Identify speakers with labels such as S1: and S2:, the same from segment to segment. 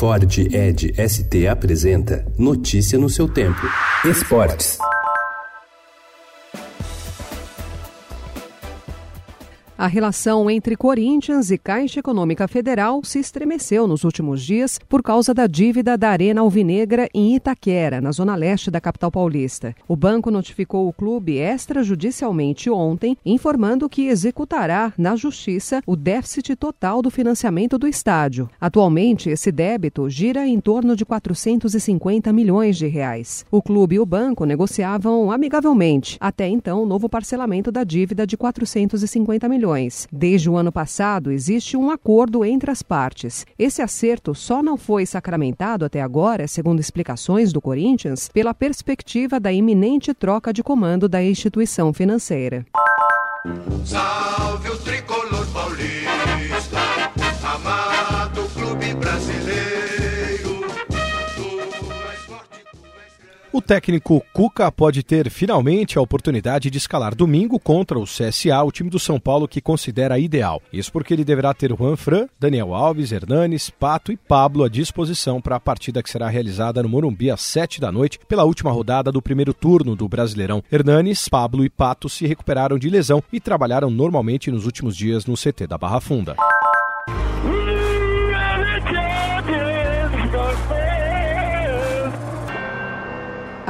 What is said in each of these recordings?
S1: Ford Ed ST apresenta Notícia no seu tempo. Esportes.
S2: A relação entre Corinthians e Caixa Econômica Federal se estremeceu nos últimos dias por causa da dívida da Arena Alvinegra em Itaquera, na zona leste da capital paulista. O banco notificou o clube extrajudicialmente ontem, informando que executará na justiça o déficit total do financiamento do estádio. Atualmente, esse débito gira em torno de 450 milhões de reais. O clube e o banco negociavam amigavelmente, até então, o novo parcelamento da dívida de 450 milhões Desde o ano passado, existe um acordo entre as partes. Esse acerto só não foi sacramentado até agora, segundo explicações do Corinthians, pela perspectiva da iminente troca de comando da instituição financeira. Salve o tricolor paulista,
S3: O técnico Cuca pode ter finalmente a oportunidade de escalar domingo contra o CSA, o time do São Paulo que considera ideal. Isso porque ele deverá ter Juan Fran, Daniel Alves, Hernanes, Pato e Pablo à disposição para a partida que será realizada no Morumbi às 7 da noite pela última rodada do primeiro turno do Brasileirão. Hernanes, Pablo e Pato se recuperaram de lesão e trabalharam normalmente nos últimos dias no CT da Barra Funda.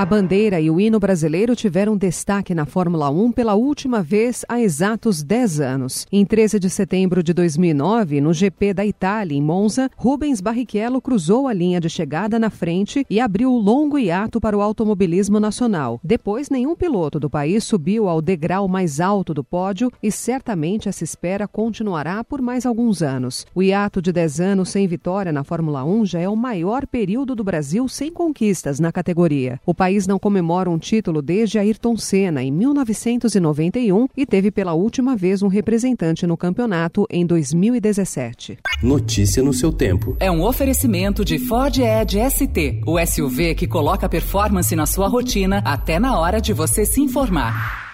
S2: A bandeira e o hino brasileiro tiveram destaque na Fórmula 1 pela última vez há exatos 10 anos. Em 13 de setembro de 2009, no GP da Itália, em Monza, Rubens Barrichello cruzou a linha de chegada na frente e abriu longo hiato para o automobilismo nacional. Depois, nenhum piloto do país subiu ao degrau mais alto do pódio e certamente essa espera continuará por mais alguns anos. O hiato de 10 anos sem vitória na Fórmula 1 já é o maior período do Brasil sem conquistas na categoria. O país país não comemora um título desde Ayrton Senna, em 1991, e teve pela última vez um representante no campeonato em 2017.
S1: Notícia no seu tempo.
S4: É um oferecimento de Ford Edge ST, o SUV que coloca performance na sua rotina até na hora de você se informar.